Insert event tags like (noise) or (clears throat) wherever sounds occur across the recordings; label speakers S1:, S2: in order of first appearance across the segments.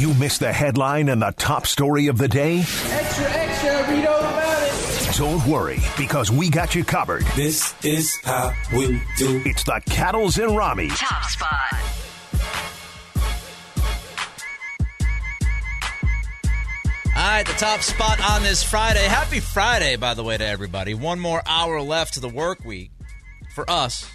S1: you missed the headline and the top story of the day?
S2: Extra, extra, read all about it.
S1: Don't worry, because we got you covered.
S3: This is how we do.
S1: It's the Cattles and Rammies.
S4: Top spot.
S5: All right, the top spot on this Friday. Happy Friday, by the way, to everybody. One more hour left to the work week for us.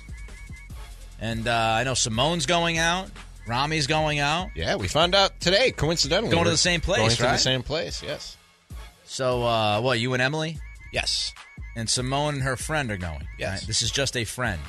S5: And uh, I know Simone's going out. Rami's going out.
S6: Yeah, we found out today, coincidentally.
S5: Going to the same place,
S6: Going to the same place, yes.
S5: So, uh, what, you and Emily?
S6: Yes.
S5: And Simone and her friend are going.
S6: Yes.
S5: right? This is just a friend.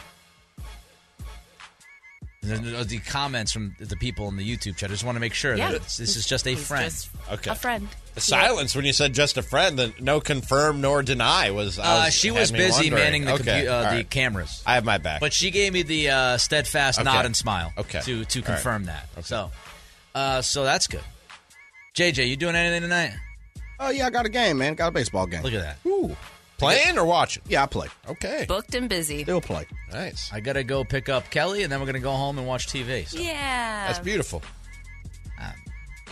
S5: The, the- the comments from the people in the YouTube chat. I just want to make sure
S7: Yeah.
S5: that this is just a friend.
S7: just
S6: Okay.
S7: A friend.
S6: The silence when you said just a friend, the no confirm nor deny was. I
S5: Uh, she was busy
S6: wondering.
S5: manning the,
S6: okay.
S5: compu- uh,
S6: all
S5: the cameras.
S6: I have my back.
S5: But she gave me the uh, steadfast
S6: Okay.
S5: nod and smile.
S6: Okay.
S5: To to
S6: All right.
S5: confirm that. So, uh, so that's good. JJ, you doing anything tonight?
S8: Oh yeah, I got a game, man. Got a baseball game.
S5: Look at that.
S8: Ooh.
S6: playing or watching?
S8: Yeah, I play.
S6: Okay.
S7: Booked and busy.
S8: Still play.
S6: Nice.
S5: I gotta go pick up Kelly, and then we're gonna go home and watch TV. So
S7: Yeah.
S6: That's beautiful.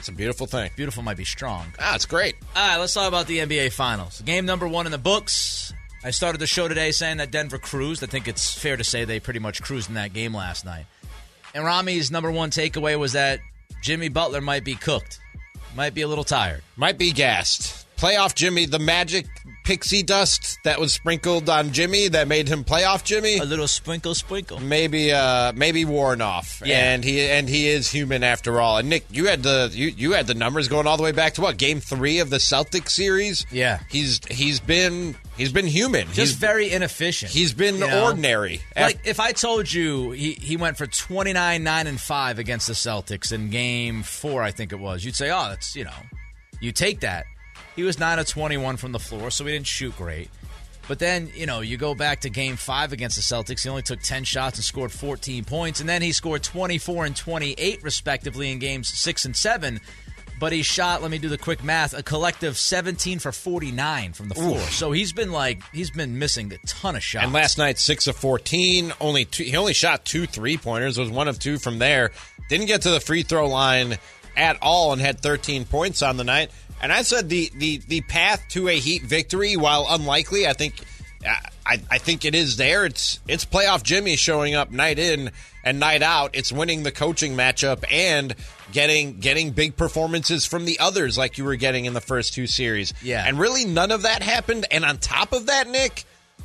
S6: It's a beautiful thing.
S5: beautiful might be strong.
S6: Ah, it's great.
S5: All right, let's talk about the NBA Finals. Game number one in the books. I started the show today saying that Denver cruised. I think it's fair to say they pretty much cruised in that game last night. And Rami's number one takeaway was that Jimmy Butler might be cooked, might be a little tired.
S6: Might be gassed. Playoff Jimmy, the magic pixie dust that was sprinkled on Jimmy that made him playoff Jimmy.
S5: A little sprinkle, sprinkle.
S6: maybe uh maybe worn off
S5: Yeah.
S6: and he and he is human after all and nick you had the you, you had the numbers going all the way back to what game three of the celtics series
S5: Yeah.
S6: he's he's been he's been human
S5: Just
S6: he's
S5: very inefficient.
S6: he's been
S5: you know?
S6: ordinary
S5: Like if I told you he, he went for 29 9 and 5 against the Celtics in game 4 I think it was you'd say oh that's you know you take that he was 9 of 21 from the floor so he didn't shoot great. But then you know you go back to game 5 against the Celtics. He only took 10 shots and scored 14 points. And then he scored 24 and 28 respectively in games 6 and 7 but he shot let me do the quick math a collective 17 for 49 from the floor. So he's been like he's been missing a ton of shots.
S6: And last night six of 14 only two, he only shot two three pointers was one of two from there. Didn't get to the free throw line at all and had 13 points on the night and i said the the the path to a heat victory while unlikely i think I, I think it is there. It's it's playoff Jimmy showing up night in and night out. It's winning the coaching matchup and getting getting big performances from the others like you were getting in the first two series.
S5: Yeah.
S6: And really none of that happened. And on top of that, Nick,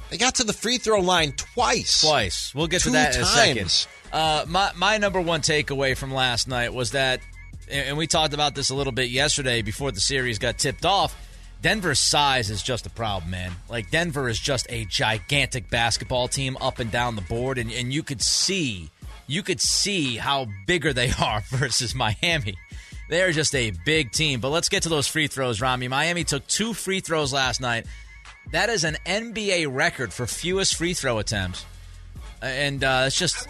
S6: they got to the free throw line twice.
S5: Twice. We'll get to that in a second. Uh, my my number one takeaway from last night was that, and we talked about this a little bit yesterday before the series got tipped off. Denver's size is just a problem, man. Like Denver is just a gigantic basketball team up and down the board, and, and you could see you could see how bigger they (laughs) are versus Miami. They're just a big team. But let's get to those free throws, Rami. Miami took two free throws last night. That is an NBA record for fewest free throw attempts. And uh, it's just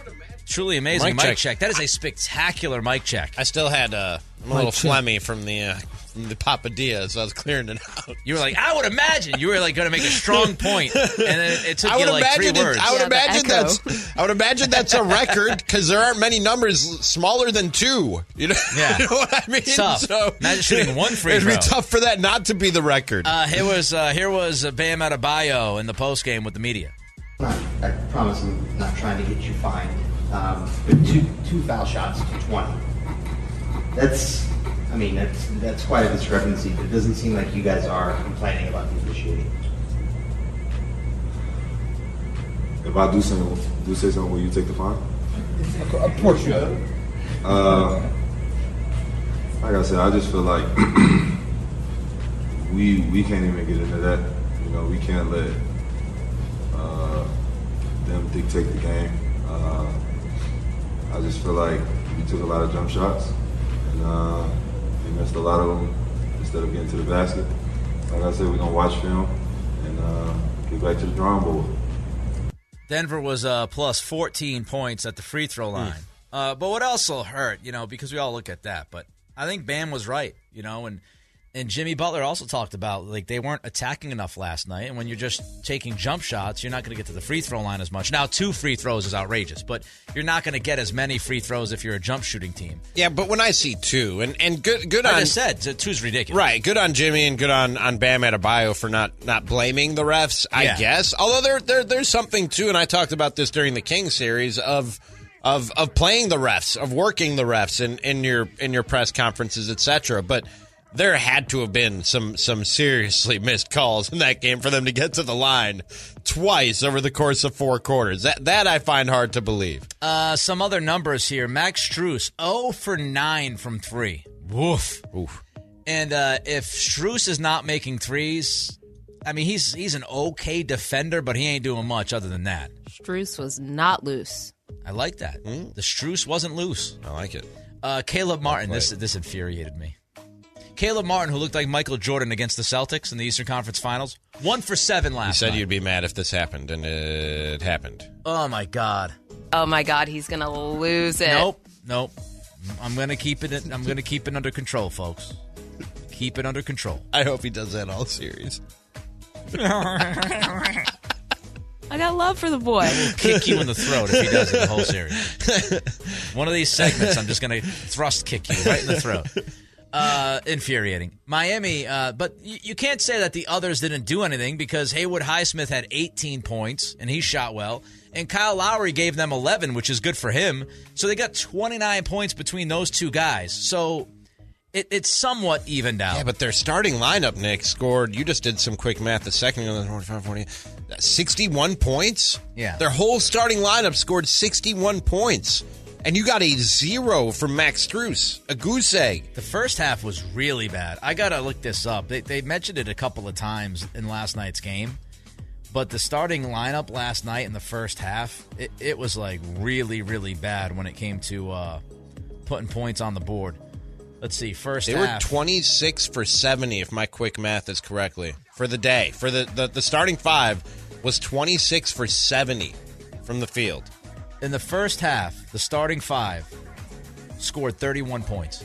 S5: truly amazing.
S6: Mic
S5: Mic
S6: check.
S5: check. That is a spectacular mic check.
S6: I still had uh, a little phlegmy from the uh, the Papadilla, so I was clearing it out.
S5: You were like, I would imagine you were like going to make a strong point, and then it took
S6: I would
S5: you like three
S6: imagine.
S5: words.
S6: I would
S7: Yeah,
S6: imagine that's. I would imagine that's a record because there aren't many numbers smaller than two. You know, (laughs)
S5: Yeah.
S6: you know what I mean.
S5: Tough.
S6: So
S5: Imagine shooting one free
S6: It'd be tough for that not to be the record.
S5: Uh, here was uh, here was uh, Bam Adebayo in the post game with the media.
S9: Not, I promise I'm not trying to get you fined. Um, but two two foul shots to 20. That's, I mean, that's that's quite a discrepancy. But it doesn't seem like you guys are complaining about the officiating.
S10: If I do something, do say something, will you take the fine?
S9: Of course you.
S10: Uh, like I said, I just feel like (clears throat) we we can't even get into that. You know, we can't let uh, them dictate the game. Uh, I just feel like we took a lot of jump shots and uh, we missed a lot of them instead of getting to the basket. Like I said, we're gonna watch film and uh, get back to the drawing board.
S5: Denver was uh, plus 14 points at the free throw line. Uh, but what else will hurt, you know, because we all look at that. But I think Bam was right, you know, and And Jimmy Butler also talked about like they weren't attacking enough last night, and when you're just taking jump shots, you're not going to get to the free throw line as much. Now, two free throws is outrageous, but you're not going to get as many free throws if you're a jump shooting team.
S6: Yeah, but when I see two, and, and good good
S5: Like
S6: on
S5: I said, two's ridiculous.
S6: Right, good on Jimmy and good on, on Bam Adebayo for not not blaming the refs. I
S5: Yeah.
S6: guess, although there, there there's something too, and I talked about this during the King series of of of playing the refs, of working the refs in, in your in your press conferences, etc. But there had to have been some some seriously missed calls in that game for them to get to the line twice over the course of four quarters. That that I find hard to believe.
S5: Uh, some other numbers here. Max Strus, 0 for 9 from 3. Woof.
S6: Oof.
S5: And uh, if Strus is not making threes, I mean, he's he's an okay defender, but he ain't doing much other than that.
S4: Strus was not loose.
S5: I like that. The Strus wasn't loose.
S6: I like it.
S5: Uh, Caleb Martin, this this infuriated me. Caleb Martin, who looked like Michael Jordan against the Celtics in the Eastern Conference Finals, one for seven last.
S6: You
S5: last
S6: said
S5: night.
S6: you'd be mad if this happened, and it happened.
S5: Oh my God!
S4: Oh my God, he's gonna lose it.
S5: Nope, nope. I'm gonna keep it. I'm gonna keep it under control, folks. Keep it under control.
S6: I hope he does that all series.
S4: I got love for the boy.
S5: Kick you in the throat if he does it the whole series. One of these segments, I'm just gonna thrust kick you right in the throat. Uh, infuriating. Miami, uh, but you, you can't say that the others didn't do anything because Haywood Highsmith had 18 points and he shot well, and Kyle Lowry gave them 11, which is good for him. So they got 29 points between those two guys. So it, it's somewhat evened out.
S6: Yeah, but their starting lineup, Nick, scored. You just did some quick math a second ago. 45, 40, 61 points?
S5: Yeah.
S6: Their whole starting lineup scored 61 points. And you got a zero from Max Strus, a goose egg.
S5: The first half was really bad. I gotta look this up. They, they mentioned it a couple of times in last night's game, but the starting lineup last night in the first half, it, it was like really, really bad when it came to uh, putting points on the board. Let's see, first
S6: They were 26 for 70, if my quick math is correctly, for the day. For the, the, the starting five was 26 for 70 from the field.
S5: In the first half, the starting five scored 31 points.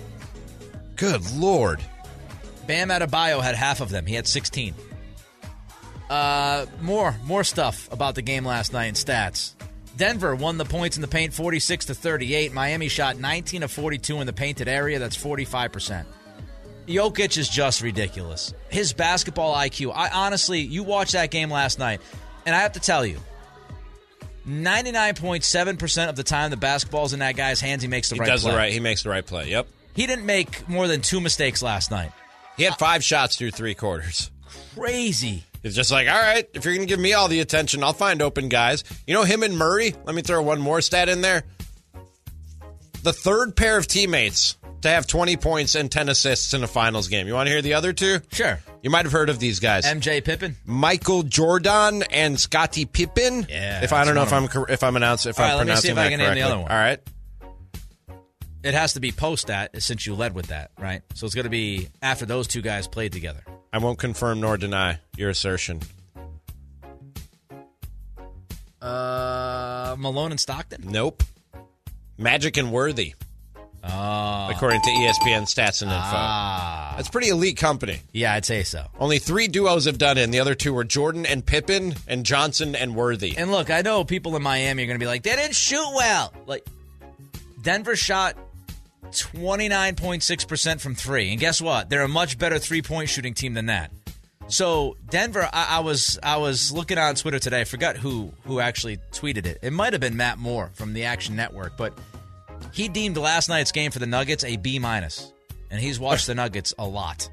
S6: Good Lord.
S5: Bam Adebayo had half of them. He had 16. Uh, more more stuff about the game last night in stats. Denver won the points in the paint 46 to 38. Miami shot 19 of 42 in the painted area. That's 45%. Jokic is just ridiculous. His basketball IQ. I honestly, you watched that game last night, and I have to tell you, 99.7% of the time the basketball's in that guy's hands, he makes the
S6: He
S5: right
S6: does
S5: play.
S6: the right. He makes the right play. Yep.
S5: He didn't make more than two mistakes last night.
S6: He had five shots through three quarters.
S5: Crazy.
S6: It's just like, all right, if you're going to give me all the attention, I'll find open guys. You know, him and Murray, let me throw one more stat in there. The third pair of teammates to have 20 points and 10 assists in a finals game. You want to hear the other two?
S5: Sure.
S6: You might have heard of these guys.
S5: MJ Pippen.
S6: Michael Jordan and Scottie Pippen.
S5: Yeah,
S6: If I don't know if I'm cor- if I'm announcing if
S5: All
S6: I'm
S5: right, let me
S6: pronouncing
S5: see if I
S6: that
S5: can name the other one.
S6: All right.
S5: It has to be post that since you led with that, right? So it's going to be after those two guys played together.
S6: I won't confirm nor deny your assertion.
S5: Uh, Malone and Stockton.
S6: Nope. Magic and Worthy,
S5: Oh,
S6: according to ESPN stats and info.
S5: ah,
S6: That's pretty elite company.
S5: yeah, I'd say so.
S6: Only three duos have done it, and the other two were Jordan and Pippen and Johnson and Worthy.
S5: And look, I know people in Miami are going to be like, they didn't shoot well. Like, Denver shot 29.6% from three. And guess what? They're a much better three point shooting team than that. So Denver, I, I was I was looking on Twitter today. I forgot who who actually tweeted it. It might have been Matt Moore from the Action Network, but he deemed last night's game for the Nuggets a B minus, and he's watched the Nuggets a lot.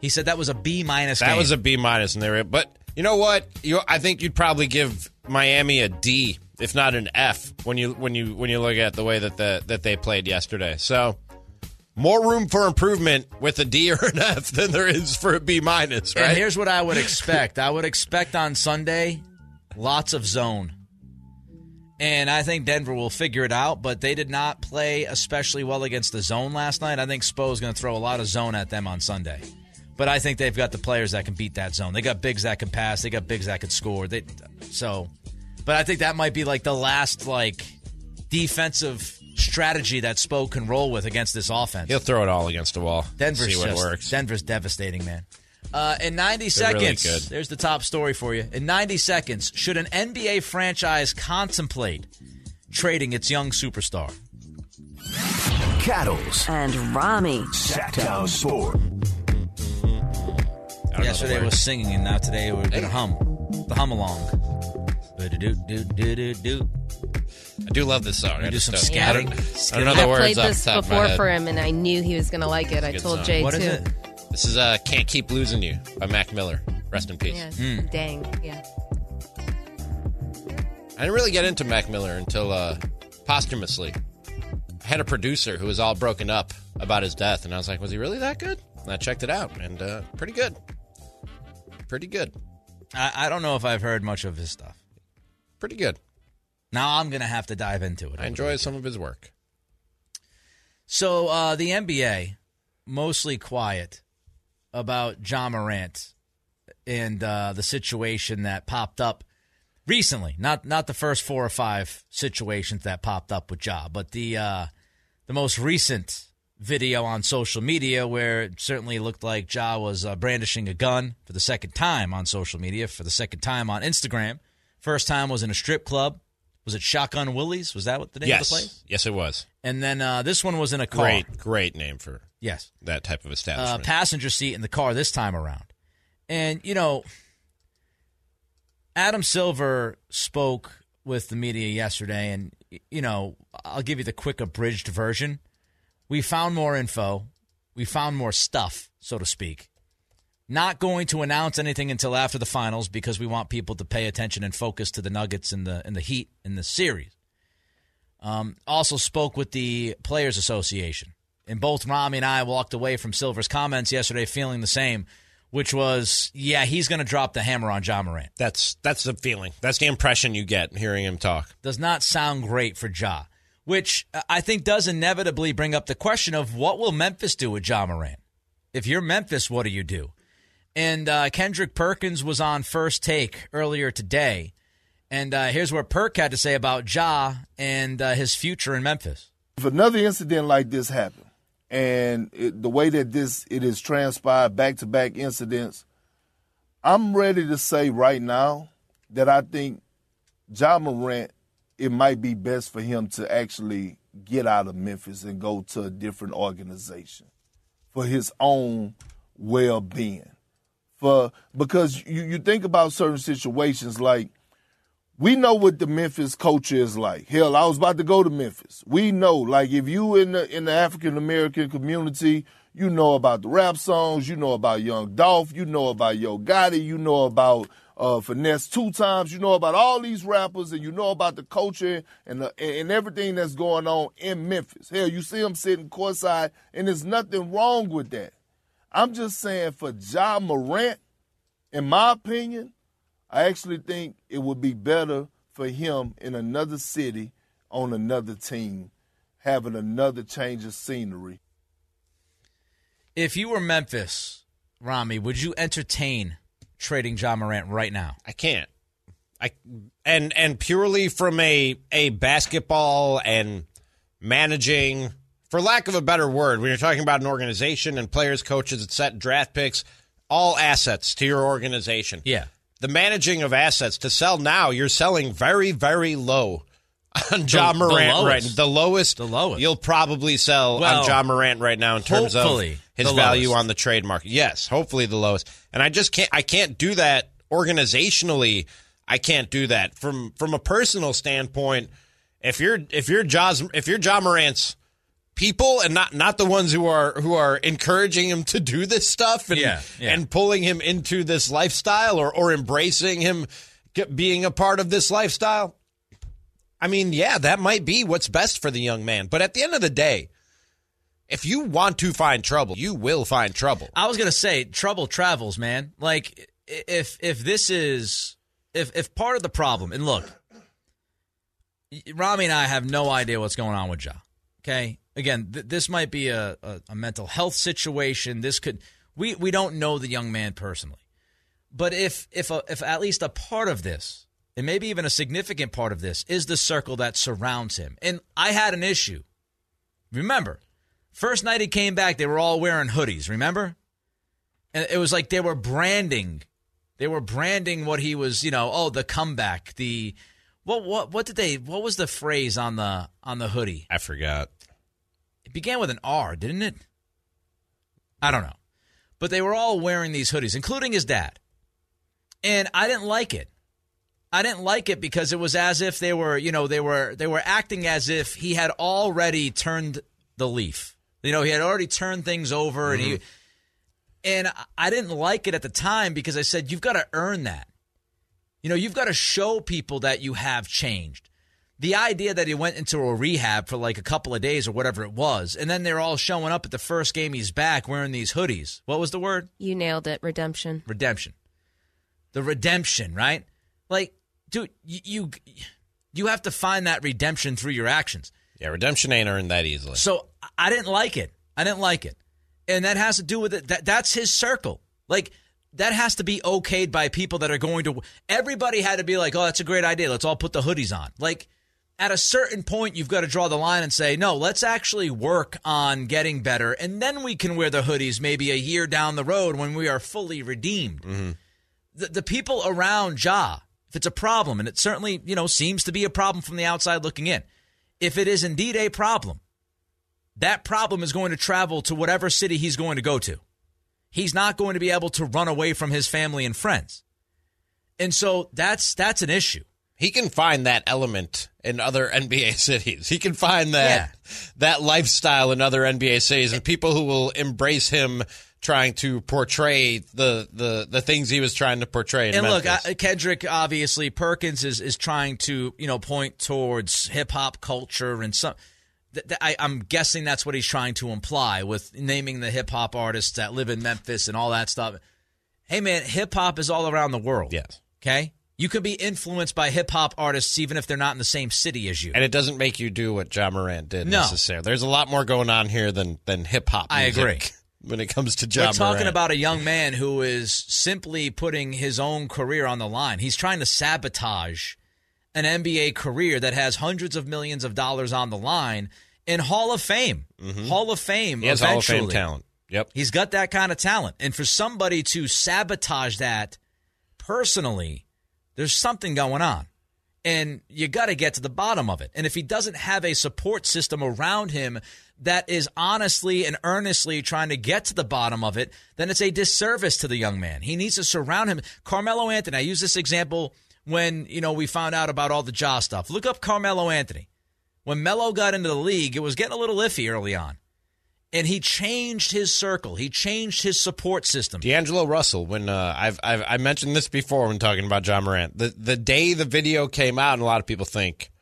S5: He said that was a B minus.
S6: that
S5: game.
S6: was a B minus, and they were. But you know what? You, I think you'd probably give Miami a D, if not an F, when you when you when you look at the way that the that they played yesterday. So more room for improvement with a D or an F than there is for a B minus, right?
S5: And here's what I would (laughs) expect. I would expect on Sunday lots of zone. And I think Denver will figure it out, but they did not play especially well against the zone last night. I think Spo is going to throw a lot of zone at them on Sunday. But I think they've got the players that can beat that zone. They got bigs that can pass. They got bigs that can score. They so, but I think that might be like the last like defensive strategy that Spo can roll with against this offense.
S6: He'll throw it all against the wall.
S5: Denver's
S6: see what
S5: just,
S6: works.
S5: Denver's devastating, man. Uh, in 90
S6: They're really
S5: seconds,
S6: good.
S5: there's the top story for you. In 90 seconds, should an NBA franchise contemplate trading its young superstar?
S1: Cattles.
S7: And Rami.
S1: Sacktown Sport.
S6: I don't
S5: Yesterday
S6: the
S5: was singing, and now today we're going to hum. The hum along.
S6: I do love this song. I
S5: do
S6: just
S5: some
S6: don't- I don't, I don't know
S4: I
S6: the words
S4: played
S6: off
S4: this
S6: the top of my
S4: before
S6: head.
S4: for him, and I knew he was going to like it. I
S6: good
S4: told
S6: song.
S4: Jay
S5: What
S4: too.
S5: is it?
S6: This is uh, "Can't Keep Losing You" by Mac Miller. Rest in peace.
S4: Yeah.
S5: Hmm.
S4: Dang. Yeah.
S6: I didn't really get into Mac Miller until uh, posthumously. I had a producer who was all broken up about his death, and I was like, "Was he really that good?" And I checked it out, and uh, pretty good. Pretty good.
S5: I, I don't know if I've heard much of his stuff.
S6: Pretty good.
S5: Now I'm going to have to dive into it.
S6: I enjoy some of his work.
S5: So uh, the NBA mostly quiet about Ja Morant and uh, the situation that popped up recently. Not not the first four or five situations that popped up with Ja, but the uh, the most recent video on social media where it certainly looked like Ja was uh, brandishing a gun for the second time on social media, for the second time on Instagram. First time was in a strip club. Was it Shotgun Willie's? Was that what the name of the place?
S6: Yes, yes, it was.
S5: And then uh, this one was in a car.
S6: Great, great name for
S5: Yes.
S6: that type of
S5: Uh,
S6: establishment.
S5: passenger seat in the car this time around. And, you know, Adam Silver spoke with the media yesterday, and, you know, I'll give you the quick abridged version. We found more info, we found more stuff, so to speak. Not going to announce anything until after the finals because we want people to pay attention and focus to the Nuggets and the and the Heat in the series. Um, also spoke with the Players Association, and both Rami and I walked away from Silver's comments yesterday feeling the same, which was, yeah, he's going to drop the hammer on Ja Morant.
S6: that's that's the feeling. That's the impression you get hearing him talk.
S5: Does not sound great for Ja, which uh, I think does inevitably bring up the question of what will Memphis do with Ja Morant? If you're Memphis, what do you do? And uh, Kendrick Perkins was on First Take earlier today. And uh, here's what Perk had to say about Ja and uh, his future in Memphis.
S11: If another incident like this happened, and it, the way that this it is transpired, back to back incidents, I'm ready to say right now that I think Ja Morant, it might be best for him to actually get out of Memphis and go to a different organization for his own well being. Because you, you think about certain situations like we know what the Memphis culture is like. Hell, I was about to go to Memphis. We know, like, if you in the in the African American community, you know about the rap songs, you know about Young Dolph, you know about Yo Gotti, you know about uh, Finesse Two Times, you know about all these rappers, and you know about the culture and the, and everything that's going on in Memphis. Hell, you see them sitting courtside, and there's nothing wrong with that. I'm just saying for Ja Morant, in my opinion, I actually think it would be better for him in another city on another team, having another change of scenery.
S5: If you were Memphis, Rami, would you entertain trading Ja Morant right now?
S6: I can't. I and and purely from a a basketball and managing, for lack of a better word, when you're talking about an organization and players, coaches, et cetera, draft picks, all assets to your organization.
S5: Yeah.
S6: The managing of assets to sell now, you're selling very, very low on John
S5: the
S6: Morant
S5: lowest.
S6: right the lowest
S5: The lowest.
S6: you'll probably sell
S5: Well,
S6: on Ja Morant right now in terms of his value
S5: lowest.
S6: on the trade market. Yes, hopefully the lowest. And I just can't I can't do that organizationally. I can't do that from from a personal standpoint. If you're if you're Jaws if you're Ja Morant's people and not not the ones who are who are encouraging him to do this stuff and
S5: Yeah, yeah.
S6: and pulling him into this lifestyle or or embracing him being a part of this lifestyle. I mean, yeah, that might be what's best for the young man, but at the end of the day, if you want to find trouble, you will find trouble.
S5: I was gonna say trouble travels, man. Like if if this is if if part of the problem, and look, Rami and I have no idea what's going on with Ja. Okay, again, th- this might be a, a, a mental health situation. This could we we don't know the young man personally, but if if a, if at least a part of this, and maybe even a significant part of this, is the circle that surrounds him, and I had an issue Remember, first night he came back, they were all wearing hoodies. Remember, and it was like they were branding, they were branding what he was. You know, oh, the comeback, the what what what did they? What was the phrase on the on the hoodie?
S6: I forgot.
S5: Began with an R, didn't it? I don't know. But they were all wearing these hoodies, including his dad. And I didn't like it. I didn't like it because it was as if they were, you know, they were they were acting as if he had already turned the leaf. You know, he had already turned things over and he mm-hmm. and I didn't like it at the time because I said you've got to earn that. You know, you've got to show people that you have changed. The idea that he went into a rehab for like a couple of days or whatever it was, and then they're all showing up at the first game he's back wearing these hoodies. What was the word?
S4: You nailed it. Redemption.
S5: redemption. The redemption, right? Like, dude, you, you you have to find that redemption through your actions.
S6: Yeah, redemption ain't earned that easily.
S5: So I didn't like it. I didn't like it, and that has to do with it. That that's his circle. Like that has to be okayed by people that are going to. Everybody had to be like, "Oh, that's a great idea. Let's all put the hoodies on." Like at a certain point, you've got to draw the line and say, "No, let's actually work on getting better, and then we can wear the hoodies maybe a year down the road when we are fully redeemed." Mm-hmm. the, the people around Ja, if it's a problem, and it certainly, you know, seems to be a problem from the outside looking in, if it is indeed a problem, that problem is going to travel to whatever city he's going to go to. He's not going to be able to run away from his family and friends. And so that's that's an issue.
S6: He can find that element in other (laughs) NBA cities. He can find that that lifestyle in other NBA cities and people who will embrace him trying to portray the the, the things he was trying to portray in
S5: And look,
S6: Memphis.
S5: uh, Kendrick obviously Perkins is is trying to you know point towards hip hop culture and some. th- th- I, I'm guessing that's what he's trying to imply with naming the hip hop artists that live in Memphis and all that stuff. Hey man, hip hop is all around the world.
S6: yes.
S5: Okay, you can be influenced by hip hop artists even if they're not in the same city as you.
S6: And it doesn't make you do what Ja Morant did
S5: No.
S6: necessarily. There's a lot more going on here than than hip hop.
S5: I agree. (laughs)
S6: When it comes to John,
S5: We're
S6: talking
S5: about a young man who is simply putting his own career on the line. He's trying to sabotage an NBA career that has hundreds of millions of dollars on the line in Hall of Fame. Hall of Fame.
S6: Mm-hmm. he has Hall of Fame talent. Yep.
S5: He's got that kind of talent. And for somebody to sabotage that personally, there's something going on. And you got to get to the bottom of it. And if he doesn't have a support system around him that is honestly and earnestly trying to get to the bottom of it, then it's a disservice to the young man. He needs to surround him. Carmelo Anthony, I use this example when, you know, we found out about all the jaw stuff. Look up Carmelo Anthony. When Melo got into the league, it was getting a little iffy early on. And he changed his circle. He changed his support system.
S6: D'Angelo Russell, when uh, I've, I've I mentioned this before when talking about Ja Morant, the the day the video came out, and a lot of people think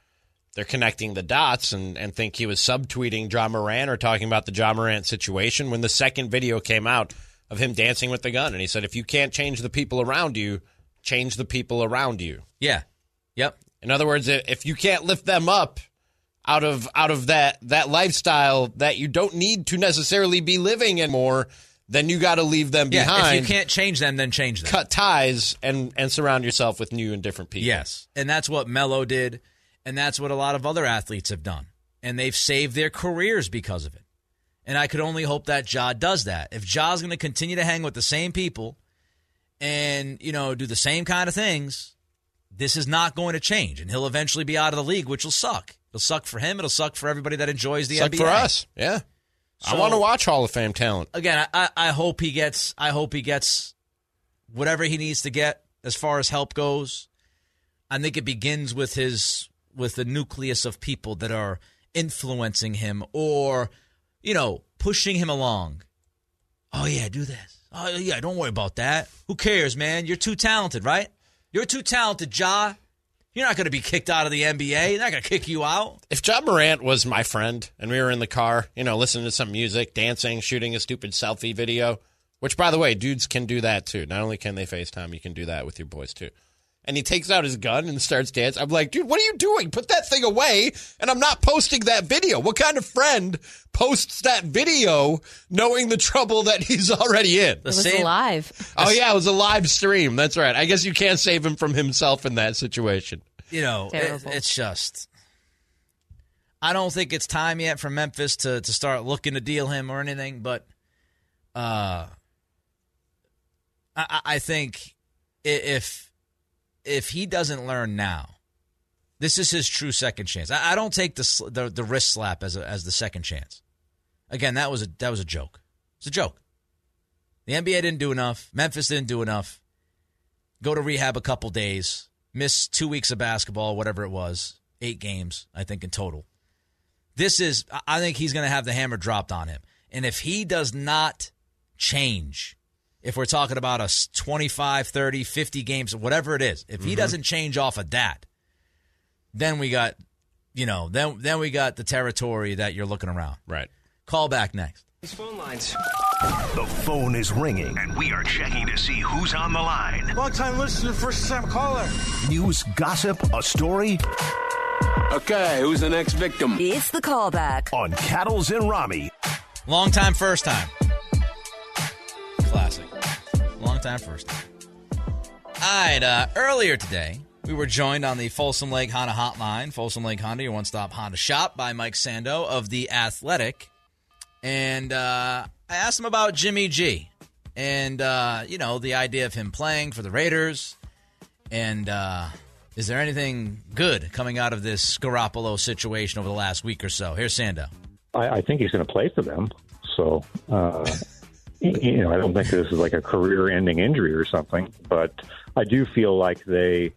S6: they're connecting the dots and, and think he was subtweeting Ja Morant or talking about the Ja Morant situation. When the second video came out of him dancing with the gun, and he said, "If you can't change the people around you, change the people around you."
S5: Yeah. Yep.
S6: In other words, if you can't lift them up out of out of that that lifestyle that you don't need to necessarily be living anymore, then you got to leave them
S5: Yeah.
S6: behind
S5: If you can't change them, then change them.
S6: cut ties and and surround yourself with new and different people.
S5: Yes. And that's what Melo did. And that's what a lot of other athletes have done. And they've saved their careers because of it. And I could only hope that Ja does that. If Ja's going to continue to hang with the same people and, you know, do the same kind of things, this is not going to change. And he'll eventually be out of the league, which will suck. It'll suck for him. It'll suck for everybody that enjoys the
S6: like
S5: NBA.
S6: for us. Yeah. I want to watch Hall of Fame talent.
S5: again, I, I hope he gets. I hope he gets whatever he needs to get as far as help goes. I think it begins with his with the nucleus of people that are influencing him or, you know, pushing him along. Oh yeah, do this. Oh yeah, don't worry about that. Who cares, man? You're too talented, right? You're too talented, Ja. You're not going to be kicked out of the NBA. They're not going to kick you out.
S6: If Ja Morant was my friend and we were in the car, you know, listening to some music, dancing, shooting a stupid selfie video, which by the way, dudes can do that too. Not only can they FaceTime, you can do that with your boys too. And he takes out his gun and starts dancing. I'm like, dude, what are you doing? Put that thing away. And I'm not posting that video. What kind of friend posts that video knowing the trouble that he's already in?
S5: The
S4: It was
S5: same,
S4: live.
S6: Oh yeah, it was a live stream. That's right. I guess you can't save him from himself in that situation.
S5: you know, it- it's just. I don't think it's time yet for Memphis to to start looking to deal him or anything, but uh, I, I think if if he doesn't learn now, this is his true second chance. I, I don't take the, the the wrist slap as a, as the second chance. Again, that was a that was a joke. It's a joke. The NBA didn't do enough. Memphis didn't do enough. Go to rehab a couple days. Miss two weeks of basketball, whatever it was. Eight games, I think, in total. This is, I think he's going to have the hammer dropped on him. And if he does not change, if we're talking about a 25, 30, 50 games, whatever it is, if he
S6: Mhm.
S5: doesn't change off of that, then we got, you know, then then we got the territory that you're looking around.
S6: Right.
S5: Call back next.
S1: These phone lines. The phone is ringing, and we are checking to see who's on the line.
S7: Long time listener, first time caller.
S1: News, gossip, a story.
S7: Okay, who's the next victim?
S12: It's the callback
S1: on Cattles and Rami.
S5: Long time, first time. Time, first. All right. Uh, earlier today, we were joined on the Folsom Lake Honda Hotline. Folsom Lake Honda, your one-stop Honda shop, by Mike Sando of the Athletic, and uh, I asked him about Jimmy G, and uh, you know the idea of him playing for the Raiders, and uh, is there anything good coming out of this Garoppolo situation over the last week or so? Here's Sando.
S13: I, I think he's going to play for them. So, uh, you know, I don't think this is like a career-ending injury or something, but I do feel like they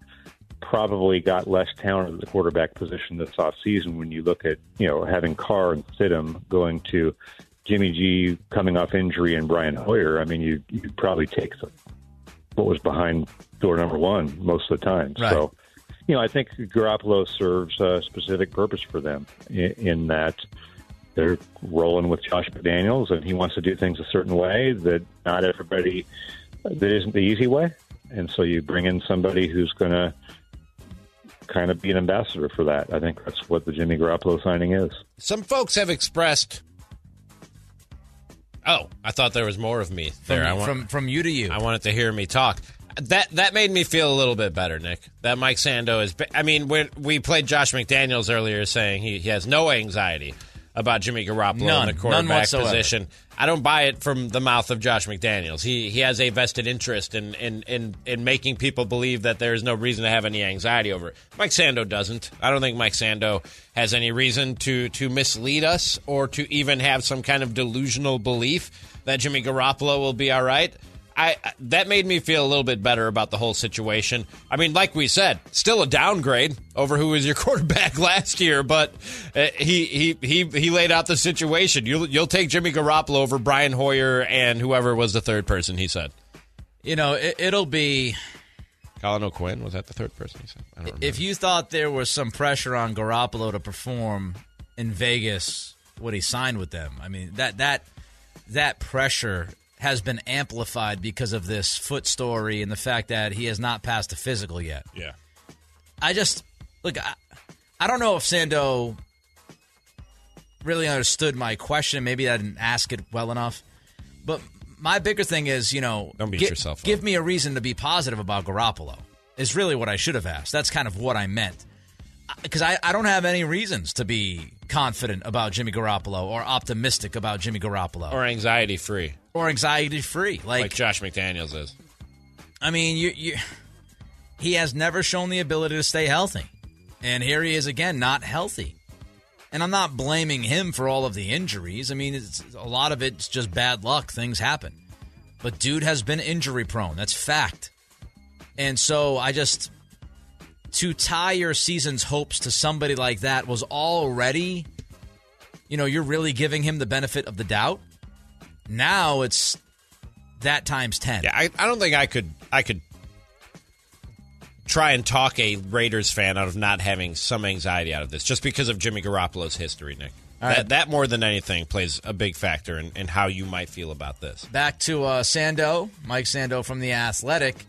S13: probably got less talent at the quarterback position this offseason when you look at, you know, having Carr and Stidham going to Jimmy G coming off injury and Brian Hoyer. I mean, you, you'd probably take the, what was behind door number one most of the time.
S14: Right.
S13: So, you know, I think Garoppolo serves a specific purpose for them in, in that they're rolling with Josh McDaniels, and he wants to do things a certain way that not everybody that isn't the easy way. And so you bring in somebody who's going to kind of be an ambassador for that. I think that's what the Jimmy Garoppolo signing is.
S6: Some folks have expressed. Oh, I thought there was more of me there.
S5: From-
S6: I want,
S5: from from you to you.
S6: I wanted to hear me talk. That that made me feel a little bit better, Nick. That Mike Sando is. I mean, when we played Josh McDaniels earlier, saying he, he has no anxiety about Jimmy Garoppolo
S5: None.
S6: in the quarterback position. I don't buy it from the mouth of Josh McDaniels. He he has a vested interest in in, in, in making people believe that there is no reason to have any anxiety over it. Mike Sando doesn't. I don't think Mike Sando has any reason to to mislead us or to even have some kind of delusional belief that Jimmy Garoppolo will be all right. I that made me feel a little bit better about the whole situation. I mean, like we said, still a downgrade over who was your (laughs) quarterback last year, but uh, he he he he laid out the situation. You'll you'll take Jimmy Garoppolo over Brian Hoyer and whoever was the third person. He said,
S5: You know, it, it'll be
S6: Colin O'Quinn was that the third person? He said, I don't remember.
S5: if you thought there was some pressure on Garoppolo to perform in Vegas when he signed with them. I mean that that that pressure has been amplified because of this foot story and the fact that he has not passed a physical yet.
S6: Yeah.
S5: I just look. I, I don't know if Sando really understood my question. Maybe I didn't ask it well enough. But my bigger thing is, you know,
S6: Don't beat
S5: gi-
S6: yourself up.
S5: Give me a reason to be positive about Garoppolo. Is really what I should have asked. That's kind of what I meant. Because I, I don't have any reasons to be confident about Jimmy Garoppolo or optimistic about Jimmy Garoppolo
S6: or anxiety free,
S5: or anxiety free. Like,
S6: like Josh McDaniels is.
S5: I mean, you, you, he has never shown the ability to stay healthy. And here he is again, not healthy. And I'm not blaming him for all of the injuries. I mean, it's, a lot of it's just bad luck. Things happen. But dude has been injury prone. That's fact. And so I just. To tie your season's hopes to somebody like that was already. You know, you're really giving him the benefit of the doubt. Now it's that times 10.
S6: Yeah, I, I don't think I could I could try and talk a Raiders fan out of not having some anxiety out of this just because of Jimmy Garoppolo's history, Nick.
S5: All
S6: that,
S5: right.
S6: that more than anything plays a big factor in, in how you might feel about this.
S5: back to uh, Sando, Mike Sando from the Athletic,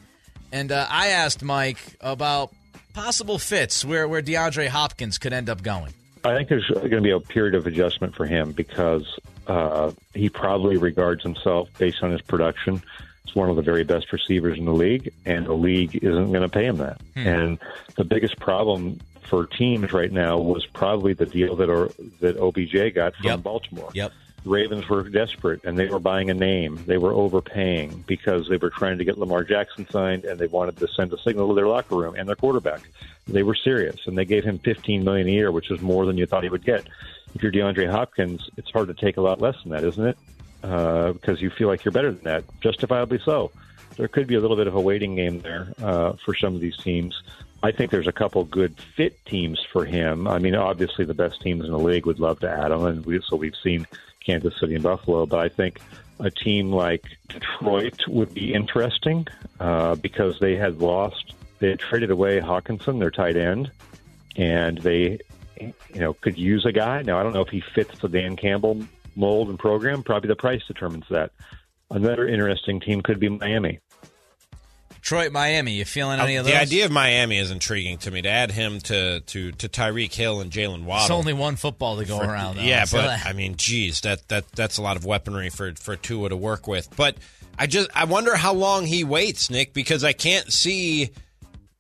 S5: and uh, I asked Mike about possible fits where where DeAndre Hopkins could end up going.
S13: I think there's going to be a period of adjustment for him because uh, he probably regards himself, based on his production, as one of the very best receivers in the league, and the league isn't going to pay him that.
S14: Hmm.
S13: And the biggest problem for teams right now was probably the deal that or, that OBJ got from
S5: Yep.
S13: Baltimore.
S5: Yep.
S13: Ravens were desperate and they were buying a name. They were overpaying because they were trying to get Lamar Jackson signed and they wanted to send a signal to their locker room and their quarterback. They were serious and they gave him 15 million a year, which is more than you thought he would get. If you're DeAndre Hopkins, it's hard to take a lot less than that, isn't it? Uh, because you feel like you're better than that, justifiably so. There could be a little bit of a waiting game there uh, for some of these teams. I think there's a couple good fit teams for him. I mean, obviously the best teams in the league would love to add him, and we, so we've seen Kansas City and Buffalo. But I think a team like Detroit would be interesting uh, because they had lost, they had traded away Hockenson, their tight end, and they, you know, could use a guy. Now I don't know if he fits the Dan Campbell mold and program. Probably the price determines that. Another interesting team could be Miami.
S5: Detroit, Miami. You feeling any
S6: Uh,
S5: of those?
S6: the idea of Miami is intriguing to me. To add him to to to Tyreek Hill and Jaylen Waddle.
S5: It's only one football to go
S6: For-
S5: around. Though.
S6: Yeah,
S5: So
S6: but
S5: that-
S6: I mean, geez, that that that's a lot of weaponry for for Tua to work with. But I just I wonder how long he waits, Nick, because I can't see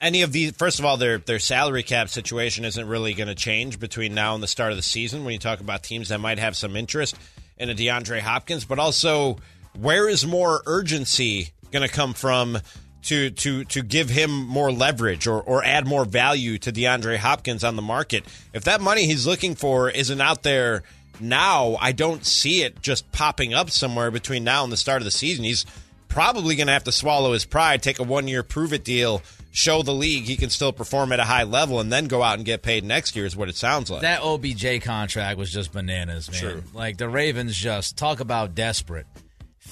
S6: any of these. First of all, their their salary cap situation isn't really going to change between now and the start of the season. When you talk about teams that might have some interest in a DeAndre Hopkins, but also where is more urgency going to come from? To, to to give him more leverage or, or add more value to DeAndre Hopkins on the market. If that money he's looking for isn't out there now, I don't see it just popping up somewhere between now and the start of the season. He's probably going to have to swallow his pride, take a one year prove it deal, show the league he can still perform at a high level, and then go out and get paid next year, is what it sounds like.
S5: That OBJ contract was just bananas, man.
S6: True.
S5: Like the Ravens just talk about desperate.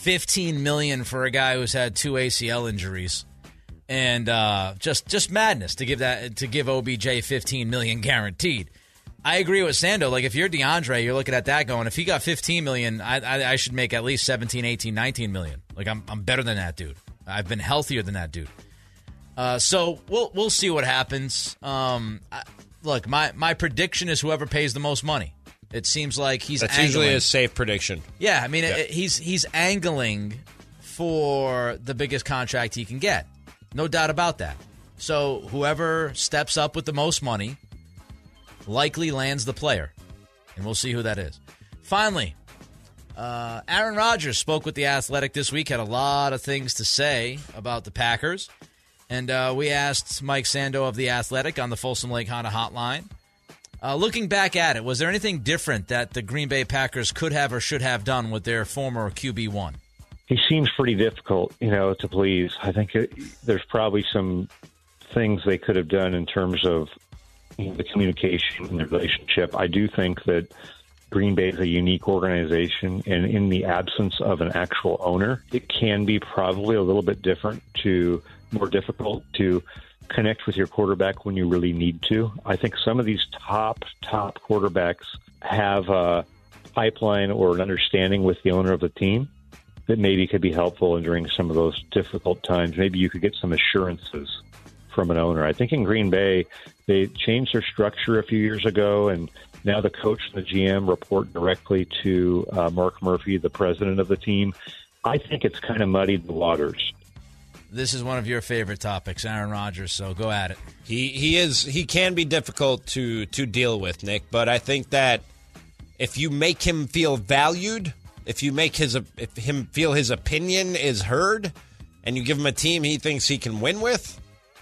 S5: 15 million for a guy who's had two ACL injuries. And uh, just just madness to give that to give OBJ 15 million guaranteed. I agree with Sando. Like if you're DeAndre, you're looking at that going, if he got 15 million, I, I, I should make at least 17, 18, 19 million. Like I'm I'm better than that dude. I've been healthier than that dude. Uh, so we'll we'll see what happens. Um, I, look, my my prediction is whoever pays the most money. It seems like he's
S6: That's
S5: angling.
S6: usually a safe prediction.
S5: yeah. I mean,
S6: Yeah.
S5: it- he's he's angling for the biggest contract he can get, no doubt about that. So whoever steps up with the most money likely lands the player, and we'll see who that is. Finally, uh, Aaron Rodgers spoke with the Athletic this week. Had a lot of things to say about the Packers. And uh, we asked Mike Sando of The Athletic on the Folsom Lake Honda hotline. Uh, looking back at it, was there anything different that the Green Bay Packers could have or should have done with their former QB1?
S13: he seems pretty difficult, you know, to please. I think it, there's probably some things they could have done in terms of you know, the communication and the relationship. I do think that Green Bay is a unique organization, and in the absence of an actual owner, it can be probably a little bit different to more difficult to connect with your quarterback when you really need to. I think some of these top top quarterbacks have a pipeline or an understanding with the owner of the team that maybe could be helpful during some of those difficult times. Maybe you could get some assurances from an owner. I think in Green Bay, they changed their structure a few years ago, and now the coach and the GM report directly to uh, Mark Murphy, the president of the team. I think it's kind of muddied the waters.
S5: This is one of your favorite topics, Aaron Rodgers, so go at it.
S6: He he is he can be difficult to to deal with, Nick. But I think that if you make him feel valued, if you make his if him feel his opinion is heard, and you give him a team he thinks he can win with,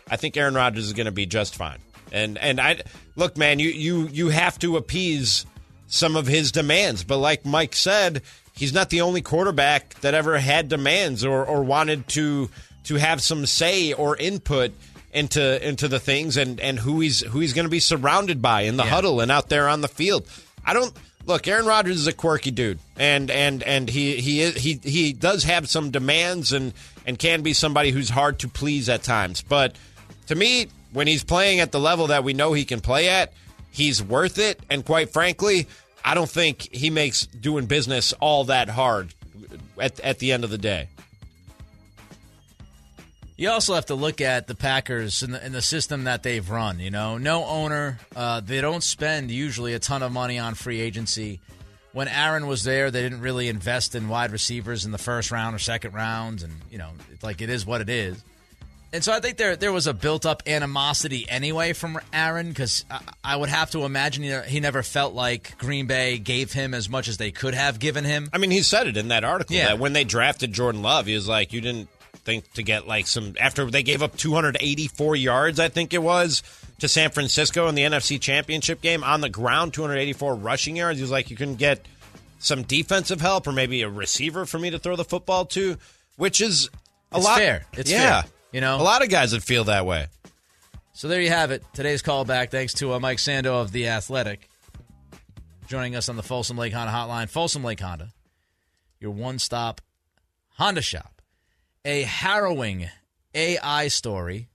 S6: I think Aaron Rodgers is going to be just fine. And and I look, man, you you you have to appease some of his demands. But like Mike said, he's not the only quarterback that ever had demands or or wanted to to have some say or input into into the things and and who he's who he's going to be surrounded by in the huddle and out there on the field. I don't look. Aaron Rodgers is a quirky dude, and and and he he is, he he does have some demands and and can be somebody who's hard to please at times. But to me, when he's playing at the level that we know he can play at, he's worth it. And quite frankly, I don't think he makes doing business all that hard at at the end of the day.
S5: You also have to look at the Packers and the, and the system that they've run. You know, no owner. Uh, they don't spend usually a ton of money on free agency. When Aaron was there, they didn't really invest in wide receivers in the first round or second rounds, and you know, it's like it is what it is. And so I think there there was a built up animosity anyway from Aaron because I, I would have to imagine he, he never felt like Green Bay gave him as much as they could have given him.
S6: I mean, he said it in that article
S5: Yeah.
S6: that when they drafted Jordan Love, he was like, "You didn't think to get like some after they gave up 284 yards, I think it was, to San Francisco in the NFC Championship game on the ground, 284 rushing yards. He was like, you couldn't get some defensive help or maybe a receiver for me to throw the football to, which is a
S5: It's
S6: lot
S5: fair. It's
S6: yeah,
S5: fair. You know,
S6: a lot of guys would feel that way.
S5: So there you have it. Today's callback. Thanks to uh, Mike Sando of The Athletic joining us on the Folsom Lake Honda hotline. Folsom Lake Honda, your one stop Honda shop. A harrowing AI story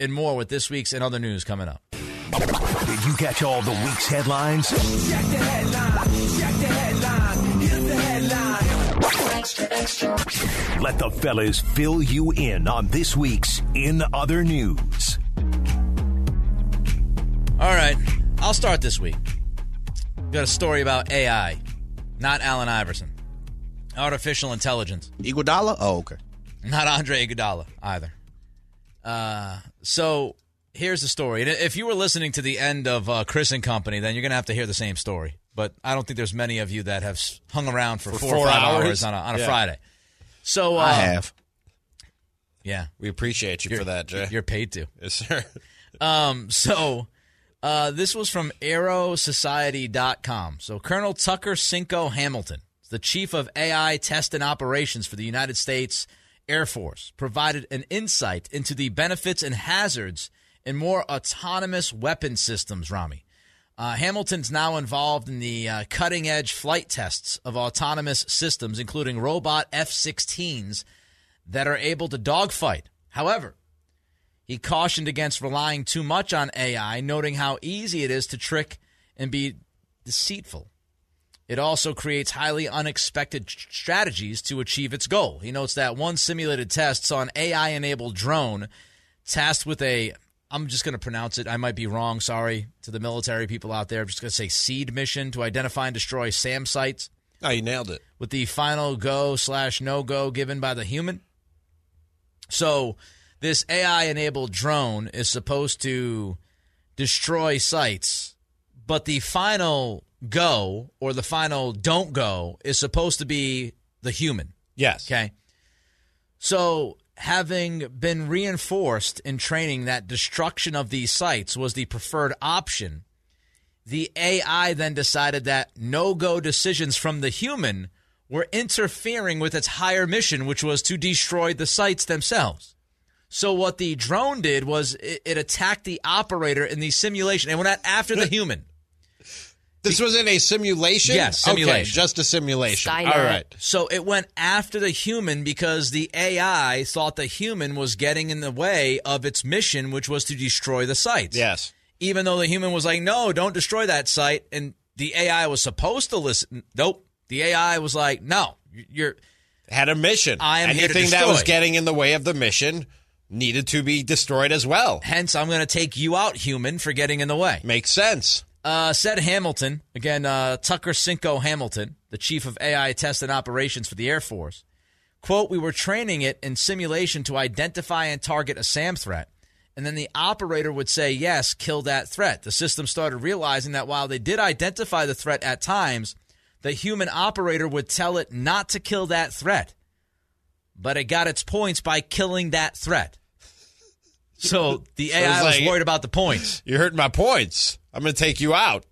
S5: and more with this week's and other news coming up.
S1: Did you catch all the week's headlines? Let the fellas fill you in on this week's In Other News.
S5: All right, I'll start this week. Got a story about AI, not Allen Iverson. Artificial intelligence.
S8: Iguodala? Oh, okay.
S5: Not Andre Iguodala either. Uh, so here's the story. And if you were listening to the end of uh, Chris and Company, then you're going to have to hear the same story. But I don't think there's many of you that have hung around for,
S6: For
S5: four,
S6: four
S5: or five hours,
S6: hours?
S5: on a, on a
S6: Yeah.
S5: Friday. So uh,
S8: I have.
S5: Yeah,
S6: We appreciate you for that, Jay.
S5: you're paid to.
S6: Yes, sir. (laughs)
S5: Um, so uh, this was from aerosociety.com. So Colonel Tucker Cinco Hamilton, the chief of AI test and operations for the United States Air Force, provided an insight into the benefits and hazards in more autonomous weapon systems, Rami. Uh, Hamilton's now involved in the uh, cutting edge flight tests of autonomous systems, including robot F 16s that are able to dogfight. However, he cautioned against relying too much on AI, noting how easy it is to trick and be deceitful. It also creates highly unexpected strategies to achieve its goal. He notes that one simulated test saw an AI enabled drone tasked with a, I'm just going to pronounce it, I might be wrong, sorry to the military people out there. I'm just going to say seed mission to identify and destroy SAM sites
S6: Oh, you nailed it.
S5: with the final go slash no go given by the human. So, this AI enabled drone is supposed to destroy sites, but the final go or the final don't go is supposed to be the human.
S6: Yes.
S5: Okay. So, having been reinforced in training that destruction of these sites was the preferred option, the AI then decided that no go decisions from the human were interfering with its higher mission, which was to destroy the sites themselves. So, what the drone did was it, it attacked the operator in the simulation and went out after the human.
S6: This was in a simulation?
S5: Yes,
S6: Okay, just a simulation.
S4: Skynet.
S6: All right.
S5: So it went after the human because the AI thought the human was getting in the way of its mission, which was to destroy the sites.
S6: Yes.
S5: Even though the human was like, no, don't destroy that site. And the AI was supposed to listen. Nope. The AI was like, no, you're.
S6: Had a mission.
S5: I am here to
S6: Anything that was getting in the way of the mission needed to be destroyed as well.
S5: Hence, I'm going to take you out, human, for getting in the way.
S6: Makes sense.
S5: Uh, said Hamilton, again, uh, Tucker Cinco Hamilton, the chief of AI test and operations for the Air Force. Quote, we were training it in simulation to identify and target a SAM threat. And then the operator would say, yes, kill that threat. The system started realizing that while they did identify the threat at times, the human operator would tell it not to kill that threat. But it got its points by killing that threat. So the
S6: So
S5: AI was
S6: like-
S5: worried about the points.
S6: You're hurting my points. I'm going to take you out.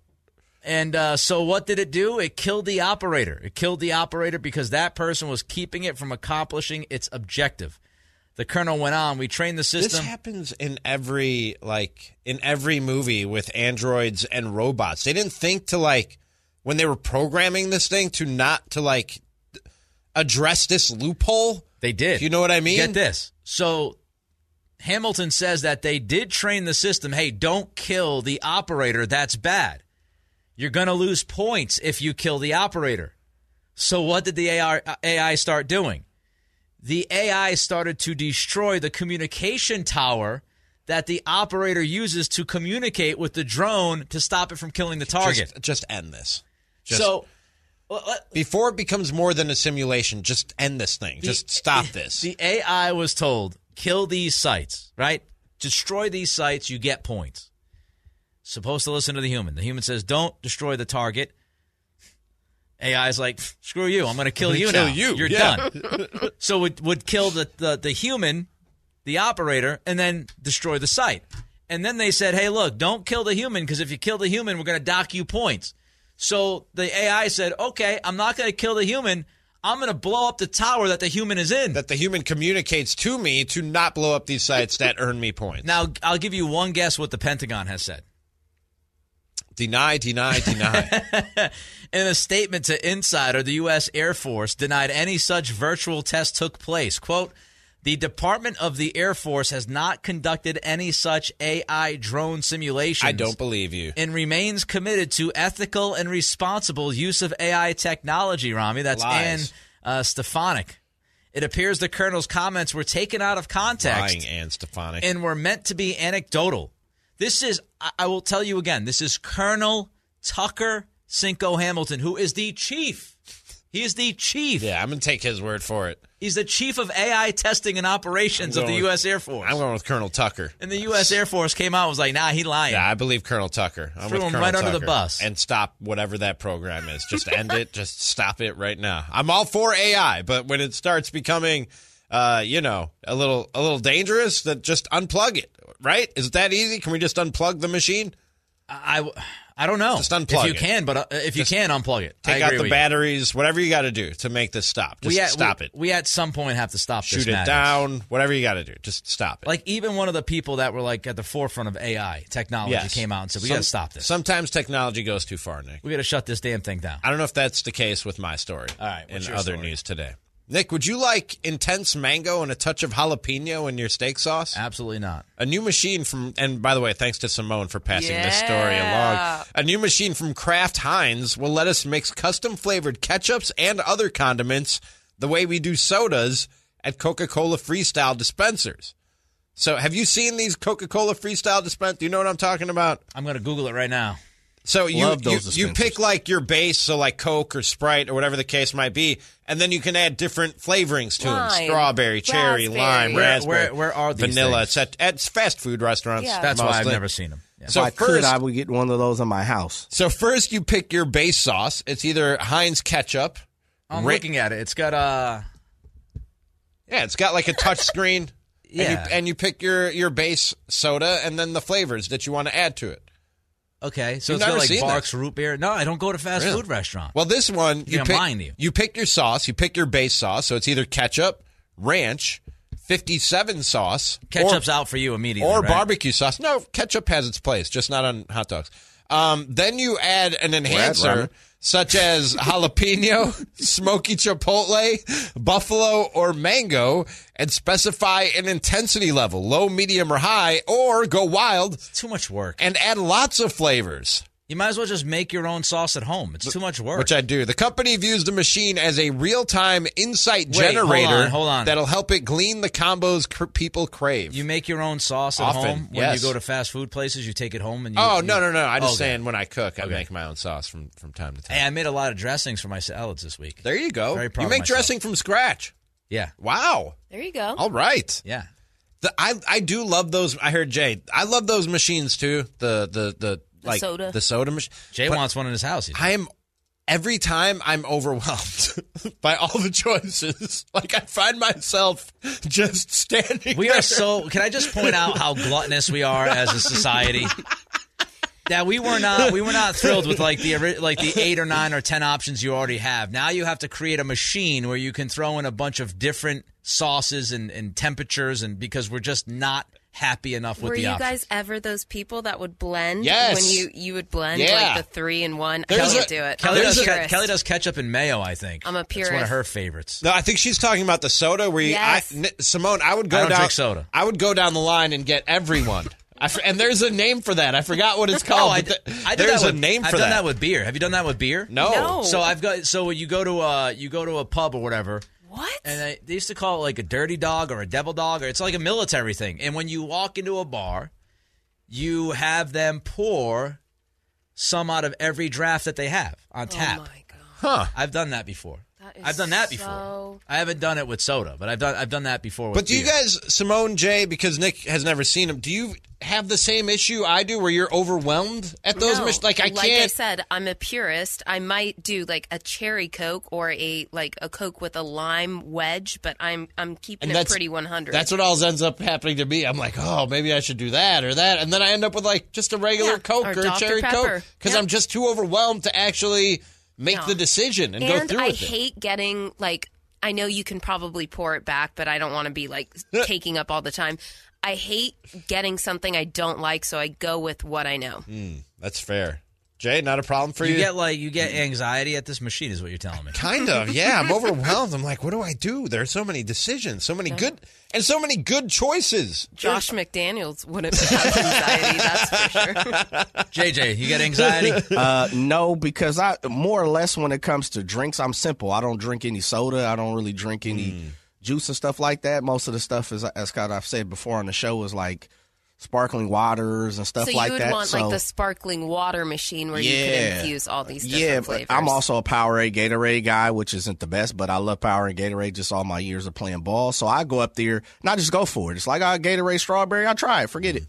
S5: And uh, so, what did it do? It killed the operator. It killed the operator because that person was keeping it from accomplishing its objective. The colonel went on. We trained the system.
S6: This happens in every like in every movie with androids and robots. They didn't think to like when they were programming this thing to not to like address this loophole.
S5: They did.
S6: You know what I mean?
S5: Get this. So Hamilton says that they did train the system. Hey, don't kill the operator. That's bad. You're going to lose points if you kill the operator. So what did the AI, AI start doing? The AI started to destroy the communication tower that the operator uses to communicate with the drone to stop it from killing the target.
S6: Just, just end this. Just,
S5: so well, let-
S6: before it becomes more than a simulation, just end this thing. Just stop (laughs) this.
S5: The AI was told kill these sites, right? Destroy these sites, you get points. Supposed to listen to the human. The human says, don't destroy the target. AI is like, screw you, I'm going to kill (laughs) you
S6: Kill
S5: now.
S6: you,
S5: You're
S6: yeah.
S5: done. (laughs) so would would kill the, the the human, the operator, and then destroy the site. And then they said, hey, look, don't kill the human because if you kill the human, we're going to dock you points. So the AI said, okay, I'm not going to kill the human. I'm going to blow up the tower that the human is in.
S6: That the human communicates to me to not blow up these sites that earn me points.
S5: Now, I'll give you one guess what the Pentagon has said.
S6: Deny, deny, deny. (laughs)
S5: In a statement to Insider, the U.S. Air Force denied any such virtual test took place. Quote, the Department of the Air Force has not conducted any such AI drone simulations.
S6: I don't believe you.
S5: And remains committed to ethical and responsible use of AI technology, Rami. That's
S6: Lies.
S5: Ann uh, Stefanek. It appears the colonel's comments were taken out of context
S6: Lying Ann Stefanek.
S5: and were meant to be anecdotal. This is, I- I will tell you again, this is Colonel Tucker Cinco Hamilton, who is the chief. He is the chief.
S6: yeah, I'm going to take his word for it.
S5: He's the chief of AI testing and operations of the
S6: with-
S5: U.S. Air Force.
S6: I'm going with Colonel Tucker.
S5: and the U.S. Air Force came out and was like, nah, he lying.
S6: Yeah, I believe Colonel Tucker. I'm
S5: Threw him
S6: Colonel
S5: right under the bus.
S6: And stop whatever that program is. Just end it. Just stop it right now. I'm all for AI, but when it starts becoming, uh, you know, a little a little dangerous, then just unplug it. Right? Is it that easy? Can we just unplug the machine?
S5: I, I don't know.
S6: Just unplug
S5: If you
S6: it.
S5: can, but uh, if you
S6: Just
S5: can, unplug it. I
S6: Take out the
S5: with you.
S6: batteries, whatever you got to do to make this stop. Just
S5: we at,
S6: stop
S5: we,
S6: it.
S5: We at some point have to stop this
S6: Shoot it
S5: madness.
S6: down. Whatever you got to do. Just stop it.
S5: Like even one of the people that were like at the forefront of AI technology
S6: Yes.
S5: came out and said, "We got to stop this.
S6: Sometimes technology goes too far, Nick.
S5: We got to shut this damn thing down."
S6: I don't know if that's the case with my story.
S5: All right, your
S6: other
S5: story?
S6: news today. Nick, would you like intense mango and a touch of jalapeno in your steak sauce?
S5: Absolutely not.
S6: A new machine from, and by the way, thanks to Simone for passing this story along. A new machine from Kraft Heinz will let us mix custom flavored ketchups and other condiments the way we do sodas at Coca Cola Freestyle dispensers. So, have you seen these Coca Cola Freestyle dispensers? Do you know what I'm talking about?
S5: I'm going to Google it right now.
S6: So you
S8: Love
S6: you,
S8: those
S6: you
S8: dispensers.
S6: pick like your base, so like Coke or Sprite or whatever the case might be, and then you can add different flavorings to them: strawberry, cherry,
S4: raspberry.
S6: lime,
S4: Where-
S6: raspberry.
S5: where- where are these
S6: vanilla?
S5: things?
S6: It's at, at fast food restaurants.
S4: Yeah.
S5: That's why I've never seen them. Yeah.
S6: So
S8: if I could,
S6: first,
S8: I would get one of those in my house.
S6: so first you pick your base sauce. It's either Heinz ketchup.
S5: I'm
S6: Ra-
S5: looking at it. It's got a.
S6: Yeah, it's got like a touch screen.
S5: Yeah.
S6: And you, and you pick your your base soda and then the flavors that you want to add to it.
S5: Okay. So
S6: You've
S5: it's got
S6: never
S5: like
S6: seen
S5: Barq's root beer. No, I don't go to fast
S6: Really?
S5: food restaurant.
S6: Well, this one you
S5: Yeah,
S6: pick
S5: mine you.
S6: you pick your sauce, you pick your base sauce, so it's either ketchup, ranch, 57 sauce,
S5: Ketchup's
S6: or,
S5: out for you immediately.
S6: or
S5: right?
S6: barbecue sauce. No, ketchup has its place, just not on hot dogs. Um, then you add an enhancer
S8: Rami.
S6: Such as (laughs) jalapeno, smoky chipotle, buffalo, or mango, and specify an intensity level, low, medium, or high, or go wild
S5: Too much work.
S6: and add lots of flavors.
S5: You might as well just make your own sauce at home. It's too much work.
S6: Which I do. The company views the machine as a real-time insight
S5: Wait,
S6: generator
S5: hold on, hold on.
S6: that'll help it glean the combos cr- people crave.
S5: you make your own sauce at
S6: Often,
S5: home when
S6: yes.
S5: you go to fast food places. You take it home and you.
S6: oh
S5: you-
S6: no no no! I'm just
S5: Okay.
S6: saying when I cook, I
S5: Okay.
S6: make my own sauce from from time to time.
S5: Hey, I made a lot of dressings for my salads this week.
S6: there you go.
S5: Very proud
S6: you make
S5: myself.
S6: dressing from scratch.
S5: Yeah,
S6: Wow.
S4: There you go.
S6: All right.
S5: yeah.
S6: The, I I do love those. I heard Jay. I love those machines too. The the the, like
S4: soda.
S6: the soda machine.
S5: Jay
S6: But
S5: wants one in his house. He's-
S6: I am every time I'm overwhelmed (laughs) by all the choices. (laughs) Like I find myself just standing.
S5: We
S6: there.
S5: are so. Can I just point out how gluttonous we are as a society? That we were not, we were not thrilled with like the like the eight or nine or ten options you already have. Now you have to create a machine where you can throw in a bunch of different sauces and, and temperatures, and because we're just not happy enough with
S4: Were
S5: the
S4: you
S5: options.
S4: guys ever those people that would blend
S6: Yes.
S4: when you you would blend
S6: Yeah.
S4: like the three in one? I
S6: There's
S4: can't
S6: a-
S4: do it.
S5: Kelly
S4: I'm a
S5: does, ke-
S4: purist.
S5: Kelly does ketchup and mayo. I think
S4: I'm a
S5: It's one of her favorites.
S6: No, I think she's talking about the soda where you,
S4: Yes.
S6: I, N- Simone, I would go
S5: I don't
S6: down
S5: drink soda.
S6: I would go down the line and get everyone. I f- and there's a name for that. I forgot what it's (laughs)
S5: Oh,
S6: called.
S5: I,
S6: but
S5: d-
S6: th-
S5: I did
S6: there's
S5: that
S6: a
S5: with,
S6: name
S5: I've done
S6: that.
S5: that with beer. Have you done that with beer?
S6: no.
S4: No.
S5: So I've got so when you go to a you go to a pub or whatever,
S4: What?
S5: and they, they used to call it like a dirty dog or a devil dog, or it's like a military thing. And when you walk into a bar, you have them pour some out of every draft that they have on
S4: oh
S5: tap.
S4: my god.
S6: Huh.
S5: I've done that before.
S4: That is
S5: I've done that before. I haven't done it with soda, but I've done I've done that before. With
S6: But do you guys, Simone J, because Nick has never seen him? do you have the same issue I do where you're overwhelmed at those
S4: No.
S6: machines? Like I
S4: like I
S6: can't.
S4: said, I'm a purist. I might do like a cherry Coke or a like a Coke with a lime wedge, but I'm I'm keeping
S6: and
S4: it
S6: that's
S4: pretty 100.
S6: That's what always ends up happening to me. I'm like, oh, maybe I should do that or that, and then I end up with like just a regular
S4: Yeah,
S6: Coke
S4: or
S6: or, a cherry
S4: Pepper.
S6: Coke because
S4: Yep.
S6: I'm just too overwhelmed to actually make
S4: No.
S6: the decision and, go
S4: and
S6: through
S4: I
S6: with it.
S4: hate getting like I know you can probably pour it back, but I don't want to be like (laughs) taking up all the time. I hate getting something I don't like, so I go with what I know.
S6: Mm, that's fair. Jay, not a problem for
S5: you
S6: you.
S5: get like you get anxiety at this machine, is what you're telling me.
S6: Kind of, (laughs) yeah. I'm overwhelmed. I'm like, what do I do? There are so many decisions, so many good, and so many good choices.
S4: Josh McDaniels wouldn't have (laughs) anxiety, that's for sure. (laughs)
S5: JJ, you get anxiety?
S8: uh, no, because I more or less when it comes to drinks, I'm simple. I don't drink any soda. I don't really drink any
S6: Mm.
S8: juice and stuff like that. Most of the stuff is, as kind of I've said before on the show, is like sparkling waters and stuff
S4: so
S8: like
S4: you would want
S8: so,
S4: like the sparkling water machine where you
S8: Yeah.
S4: could infuse all these different
S8: yeah,
S4: flavors.
S8: but I'm also a Powerade Gatorade guy, which isn't the best, but I love Powerade Gatorade just all my years of playing ball. So I go up there, not just go for it. It's like I Gatorade strawberry, I try it, forget it.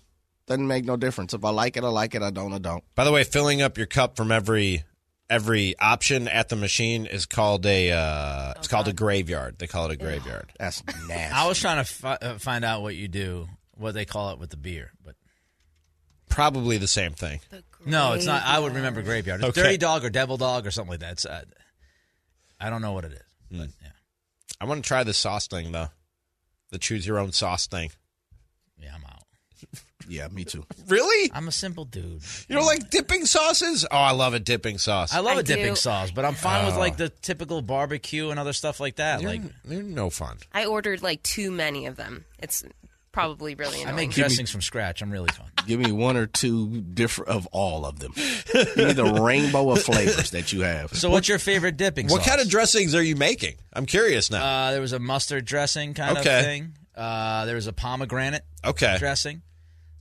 S8: Doesn't make no difference. If I like it, I like it. I don't, I don't.
S6: By the way, filling up your cup from every every option at the machine is called a uh, it's called a graveyard. They call it a graveyard.
S8: That's nasty.
S5: I was trying to fi- uh, find out what you do, what they call it with the beer, but
S6: Probably the same thing.
S5: no, it's not. I would remember graveyard. It's
S6: Okay.
S5: dirty dog or devil dog or something like that. It's, uh, I don't know what it is. But yeah,
S6: I want to try the sauce thing though. The choose your own sauce thing.
S5: yeah, I'm out. (laughs)
S8: Yeah, me too.
S6: Really?
S5: I'm a simple dude.
S6: You don't like dipping sauces? Oh, I love a dipping sauce.
S5: I love
S4: I
S5: a dipping sauce, but I'm fine with
S6: Oh.
S5: like the typical barbecue and other stuff like that.
S6: They're,
S5: Like
S6: they're no fun.
S4: I ordered like too many of them. It's probably really
S5: I make dressings from scratch. I'm really fun.
S8: Give me one or two different of all of them. Give me the rainbow of flavors that you have.
S5: So, what's your favorite dipping?
S6: What
S5: sauce?
S6: kind of dressings are you making? I'm curious now.
S5: Uh, there was a mustard dressing kind
S6: Okay.
S5: of thing. Uh, there was a pomegranate
S6: Okay.
S5: dressing.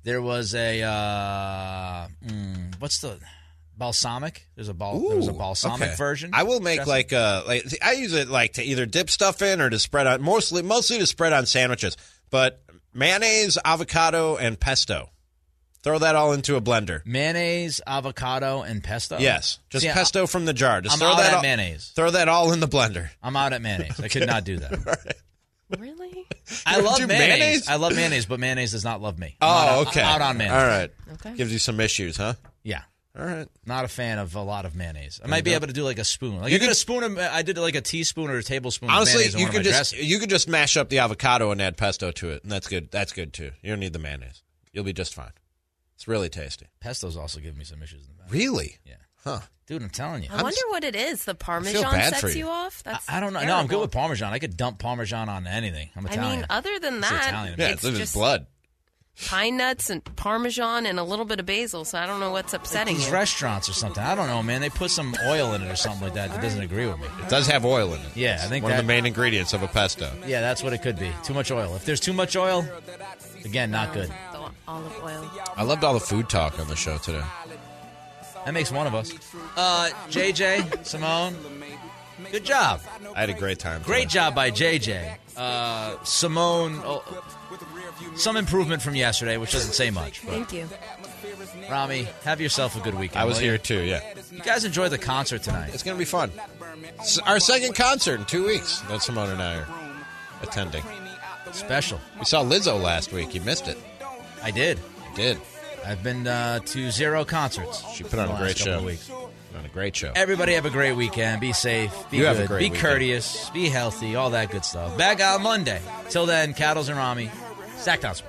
S5: There was a uh, mm, what's the balsamic? There's a bal- there was a balsamic
S6: okay.
S5: version.
S6: I will make
S5: dressing.
S6: like uh like I use it like to either dip stuff in or to spread on mostly mostly to spread on sandwiches. But mayonnaise, avocado, and pesto. Throw that all into a blender.
S5: mayonnaise, avocado, and pesto.
S6: Yes, just
S5: See, I-
S6: pesto from the jar. Just
S5: I'm
S6: throw
S5: out
S6: that
S5: at
S6: all,
S5: mayonnaise.
S6: Throw that all in the blender.
S5: I'm out at mayonnaise. I could not do that. (laughs)
S4: really?
S5: I
S6: You
S5: love
S6: do
S5: mayonnaise.
S6: mayonnaise?
S5: I love mayonnaise, but mayonnaise does not love me. I'm oh, out-
S6: Oh,
S5: I'm
S6: okay.
S5: out on mayonnaise.
S6: All right.
S4: Okay.
S6: Gives you some issues, huh?
S5: Yeah.
S6: All right.
S5: Not a fan of a lot of mayonnaise. I might be able to do like a spoon. Like
S6: You
S5: I did
S6: could-
S5: a spoon of. I did like a teaspoon or a tablespoon.
S6: Honestly,
S5: of mayonnaise
S6: you
S5: one
S6: could just
S5: dressings.
S6: you could just mash up the avocado and add pesto to it, and that's good. That's good too. You don't need the mayonnaise. You'll be just fine. It's really tasty.
S5: Pesto's also giving me some issues in the back.
S6: Really?
S5: Yeah.
S6: Huh.
S5: Dude, I'm telling you.
S4: I wonder what it is. The Parmesan
S6: bad for
S4: sets
S6: you.
S4: you off?
S5: I,
S4: That's
S5: I don't know. No, I'm good with Parmesan. I could dump Parmesan on anything. I'm
S4: I mean, other than
S5: It's
S4: that,
S5: Italian.
S6: Yeah,
S4: it's
S6: it's,
S4: just
S6: blood.
S4: Pine nuts and Parmesan and a little bit of basil. So I don't know what's upsetting
S5: These
S4: you.
S5: restaurants or something. I don't know, man. They put some oil in it or something like that that doesn't agree with me.
S6: It does have oil in it.
S5: Yeah, I think
S6: One
S5: that,
S6: of the main ingredients of a pesto.
S5: Yeah, that's what it could be. Too much oil. If there's too much oil, again, not good.
S4: The olive oil.
S6: I loved all the food talk on the show today.
S5: That makes one of us. Uh, JJ, Simone, good job.
S6: I had a great time.
S5: Great
S6: today.
S5: job by JJ. Uh, Simone, oh, some improvement from yesterday, which doesn't say much. But
S4: Thank you.
S5: Rami, have yourself a good weekend.
S6: I was
S5: will you?
S6: here too. Yeah,
S5: You guys enjoy the concert tonight.
S6: it's gonna be fun. It's our second concert in two weeks that Simone and I are attending.
S5: Special.
S6: We saw Lizzo last week. You missed it.
S5: I did.
S6: You did.
S5: I've been uh, to zero concerts.
S6: She put on a great show.
S5: of weeks.
S6: Put on a great show.
S5: Everybody have a great weekend. Be safe. Be
S6: You
S5: good.
S6: have a great
S5: be
S6: weekend.
S5: courteous. Be healthy. All that good stuff. Back on Monday. Till then, Cattles and Rami. Zach Thompson.